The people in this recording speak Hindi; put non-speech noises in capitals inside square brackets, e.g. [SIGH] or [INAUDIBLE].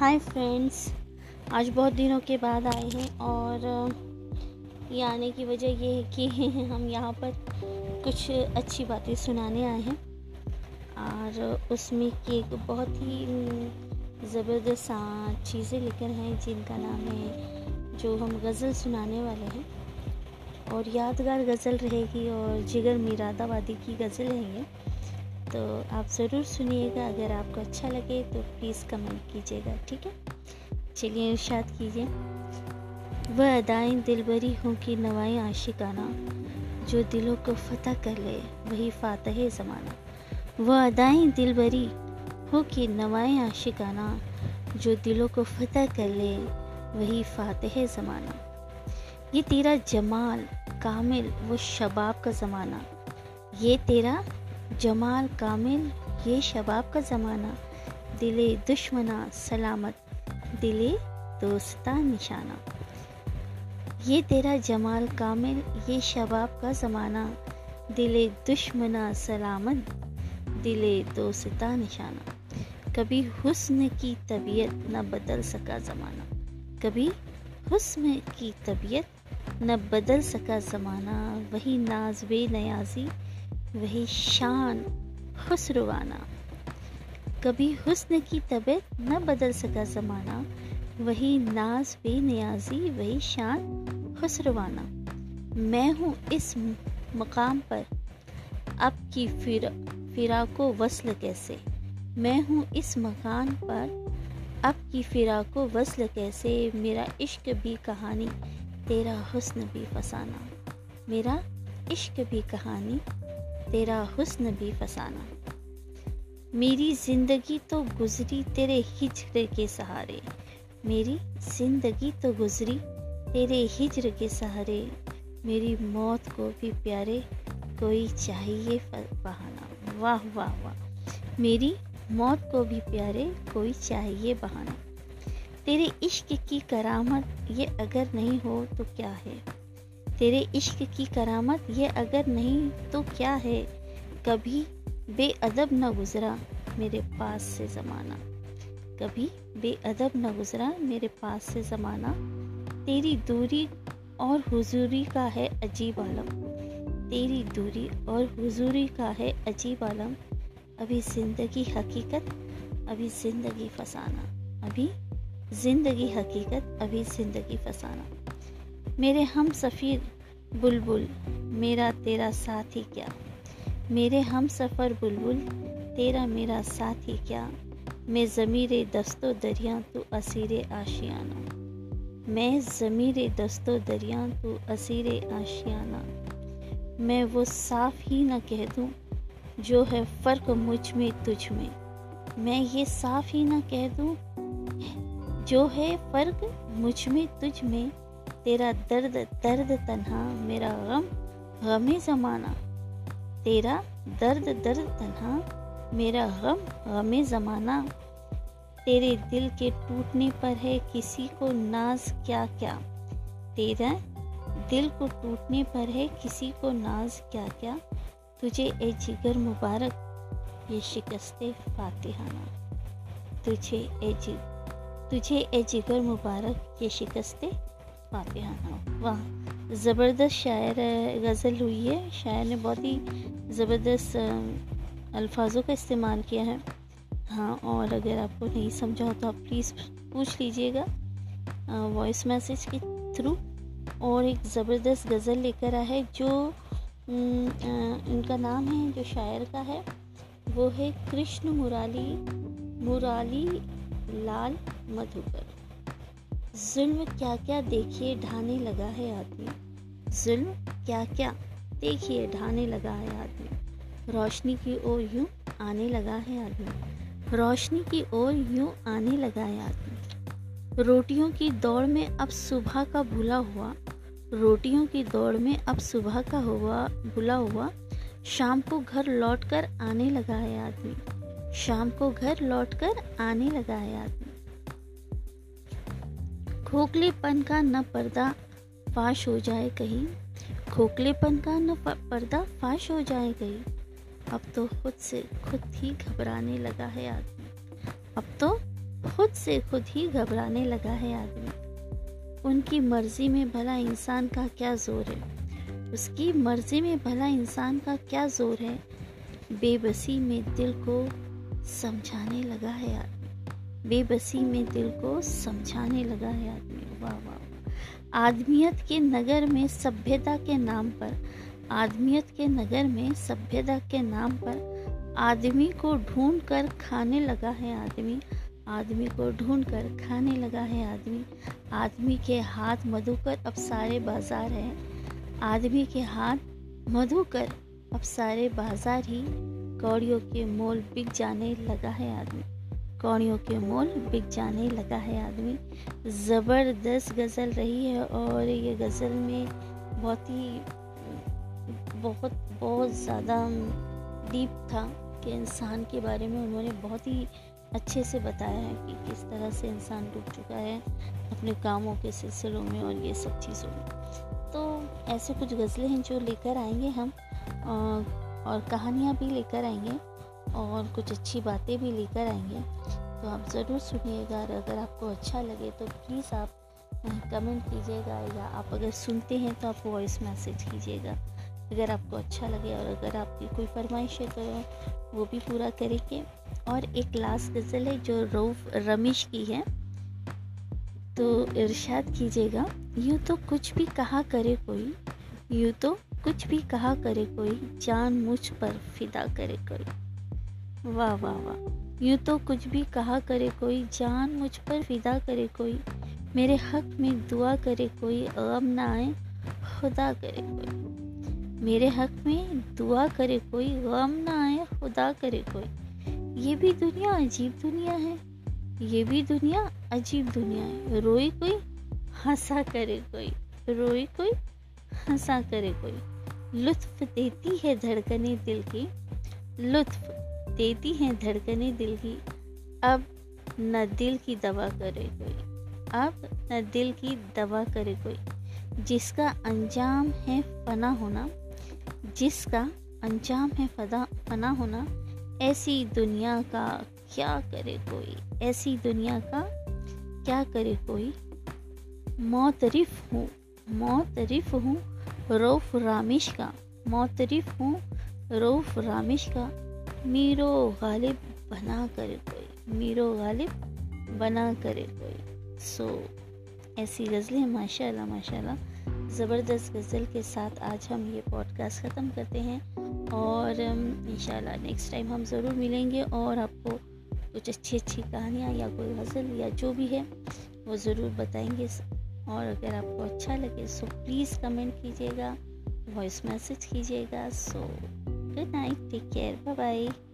हाय फ्रेंड्स आज बहुत दिनों के बाद आए हैं और ये आने की वजह ये है कि [LAUGHS] हम यहाँ पर कुछ अच्छी बातें सुनाने आए हैं। और उसमें कि एक बहुत ही ज़बरदस्त चीज़ें लेकर हैं जिनका नाम है, जो हम गज़ल सुनाने वाले हैं। और यादगार गज़ल रहेगी और जिगर मीरादाबादी की गज़ल है ये। तो आप ज़रूर सुनिएगा। अगर आपको अच्छा लगे तो प्लीज़ कमेंट कीजिएगा, ठीक है? चलिए इर्शाद कीजिए। वह अदाएँ दिलबरी हों कि नवाएँ आशिकाना, जो दिलों को फतह कर ले, वही फ़ातह ज़माना। वह अदाएँ दिलबरी हो कि नवाएँ आशिकाना, जो दिलों को फतह कर ले, वही फ़ातह ज़माना। ये तेरा जमाल, कामिल, वो शबाब का ज़माना। ये तेरा जमाल कामिल, ये शबाब का ज़माना। दिले दुश्मना, सलामत। दिले दोस्ता निशाना। ये तेरा जमाल कामिल, ये शबाब का ज़माना। दिले दुश्मना, सलामत। दिले दोस्ता निशाना। कभी हुस्न की तबीयत न बदल सका ज़माना। कभी हुस्न की तबीयत न बदल सका ज़माना। वही नाज बे नयाजी वही शान खुसरवाना कभी हुस्न की तबीयत न बदल सका ज़माना, वही नाज बेनियाजी वही शान खुसरवाना मैं हूँ इस मकाम पर। अब की फिर, फिराको वसल कैसे? मैं हूँ इस मकान पर। अब की फिराको वसल कैसे? मेरा इश्क भी कहानी, तेरा हुस्न भी फसाना। मेरा इश्क भी कहानी तेरा हुस्न भी फसाना। मेरी ज़िंदगी तो गुजरी तेरे हिजर के सहारे। मेरी ज़िंदगी तो गुजरी तेरे हिजर के सहारे। मेरी मौत को भी प्यारे कोई चाहिए बहाना। वाह वाह वाह। मेरी मौत को भी प्यारे कोई चाहिए बहाना। तेरे इश्क की करामत ये अगर नहीं हो तो क्या है? तेरे इश्क की करामत ये अगर नहीं तो क्या है? कभी बेअदब न गुज़रा मेरे पास से ज़माना। कभी बेअदब न गुज़रा मेरे पास से ज़माना। तेरी दूरी और हुजूरी का है अजीब आलम। तेरी दूरी और हुजूरी का है अजीब आलम। अभी ज़िंदगी हकीकत, अभी ज़िंदगी फसाना। अभी ज़िंदगी हकीकत, अभी ज़िंदगी फसाना। मेरे हम सफ़ीर बुलबुल, मेरा तेरा साथ ही क्या? मेरे हम सफ़र बुलबुल, तेरा मेरा साथ ही क्या? मैं ज़मीर दस्तो दरिया, तू असीर आशियाना। मैं ज़मीर दस्तो दरिया, तू असीर आशियाना। मैं वो साफ़ ही ना कह दूँ, जो है फ़र्क मुझमें, तुझ में। मैं ये साफ़ ही ना कह दूँ, जो है फ़र्क मुझमें, तुझ में। तेरा दर्द दर्द तन्हा, मेरा गम, गमे ज़माना। तेरा दर्द दर्द तन्हा, मेरा गम, गमे ज़माना। तेरे दिल के टूटने पर है किसी को नाज क्या क्या। तेरा दिल को टूटने पर है किसी को नाज क्या क्या। तुझे ए जिगर मुबारक, ये शिकस्त फातिहाना। तुझे ए जि, तुझे ए जिगर मुबारक, ये शिकस्त फातिहाना वाह, ज़बरदस्त शायर गज़ल हुई है। शायर ने बहुत ही ज़बरदस्त अल्फाजों का इस्तेमाल किया है। हाँ और अगर आपको नहीं समझा हो तो आप प्लीज़ पूछ लीजिएगा वॉइस मैसेज के थ्रू। और एक ज़बरदस्त गज़ल लेकर आया है जो इनका नाम है, जो शायर का है, वो है कृष्ण मुराली मुराली लाल मधुकर। जुल्म क्या क्या देखिए ढाने लगा है आदमी। जुल्म क्या क्या देखिए ढाने लगा है आदमी। रोशनी की ओर यूँ आने लगा है आदमी। रोशनी की ओर यूँ आने लगा है आदमी। रोटियों की दौड़ में अब सुबह का भूला हुआ, रोटियों की दौड़ में अब सुबह का हुआ, भूला हुआ, शाम को घर लौटकर आने लगा है आदमी। शाम को घर लौटकर आने लगा है आदमी। खोखलेपन का न पर्दा फाश हो जाए कहीं। खोखलेपन का न पर्दा फाश हो जाए कहीं। अब तो खुद से खुद ही घबराने लगा है आदमी। अब तो खुद से खुद ही घबराने लगा है आदमी। उनकी मर्ज़ी में भला इंसान का क्या ज़ोर है? उसकी मर्ज़ी में भला इंसान का क्या ज़ोर है? बेबसी में दिल को समझाने लगा है आदमी। बेबसी में दिल को समझाने लगा है आदमी। वाह वाह आदमियत के नगर में सभ्यता के नाम पर, आदमियत के नगर में सभ्यता के नाम पर आदमी को ढूंढ कर खाने लगा है आदमी। आदमी को ढूंढ कर खाने लगा है आदमी। आदमी के हाथ मधुकर अब सारे बाज़ार हैं। आदमी के हाथ मधुकर अब सारे बाज़ार ही कौड़ियों के मोल बिक जाने लगा है आदमी। कौड़ियों के मोल। बिक जाने लगा है आदमी। ज़बरदस्त गज़ल रही है और ये गज़ल में बहुत ही, बहुत बहुत ज़्यादा डीप था कि इंसान के बारे में उन्होंने बहुत ही अच्छे से बताया है कि किस तरह से इंसान डूब चुका है अपने कामों के सिलसिलों में और ये सब चीज़ों में। तो ऐसे कुछ गज़लें हैं जो लेकर आएँगे हम और कहानियाँ भी लेकर आएँगे। और कुछ अच्छी बातें भी लेकर आएँगे। तो आप ज़रूर सुनिएगा और अगर आपको अच्छा लगे तो प्लीज़ आप कमेंट कीजिएगा या आप अगर सुनते हैं तो आप वॉइस मैसेज कीजिएगा। अगर आपको अच्छा लगे और अगर आपकी कोई फरमाइश है तो वो भी पूरा करेंगे। और एक लास्ट गज़ल है जो रऊफ, रमेश की है। तो इरशाद कीजिएगा, यूँ तो कुछ भी कहा करे कोई, यूँ तो कुछ भी कहा करे कोई, जान मुझ पर फिदा करे कोई। वाह वाह वाह। यूँ तो कुछ भी कहा करे कोई, जान मुझ पर फिदा करे कोई, मेरे हक में दुआ करे कोई गम ना आए खुदा करे कोई। मेरे हक में दुआ करे कोई गम ना आए खुदा करे कोई। ये भी दुनिया अजीब दुनिया है, ये भी दुनिया अजीब दुनिया है। रोई कोई, हंसा करे कोई, रोई कोई, हंसा करे कोई। लुत्फ देती है धड़कने दिल की, लुत्फ देती हैं धड़कने दिल की। अब न दिल की दवा करे कोई। अब न दिल की दवा करे कोई। जिसका अंजाम है फना होना, जिसका अंजाम है फदा, फना होना, ऐसी दुनिया का क्या करे कोई? ऐसी दुनिया का क्या करे कोई? मोतरफ हूँ मोतरफ हूँ रऊफ रामिश का, मोतरफ हूँ रऊफ रामिश का। मीरो गालिब बना करे कोई। मीरो गालिब बना करे कोई। सो so, ऐसी गज़लें माशाल्लाह माशाल्लाह ज़बरदस्त गज़ल के साथ आज हम ये पॉडकास्ट ख़त्म करते हैं। और इन नेक्स्ट टाइम हम ज़रूर मिलेंगे और आपको कुछ अच्छी अच्छी कहानियाँ या कोई गज़ल या जो भी है वो ज़रूर बताएँगे। और अगर आपको अच्छा लगे सो प्लीज़ कमेंट कीजिएगा वॉइस मैसेज कीजिएगा। So good night. Take care. Bye bye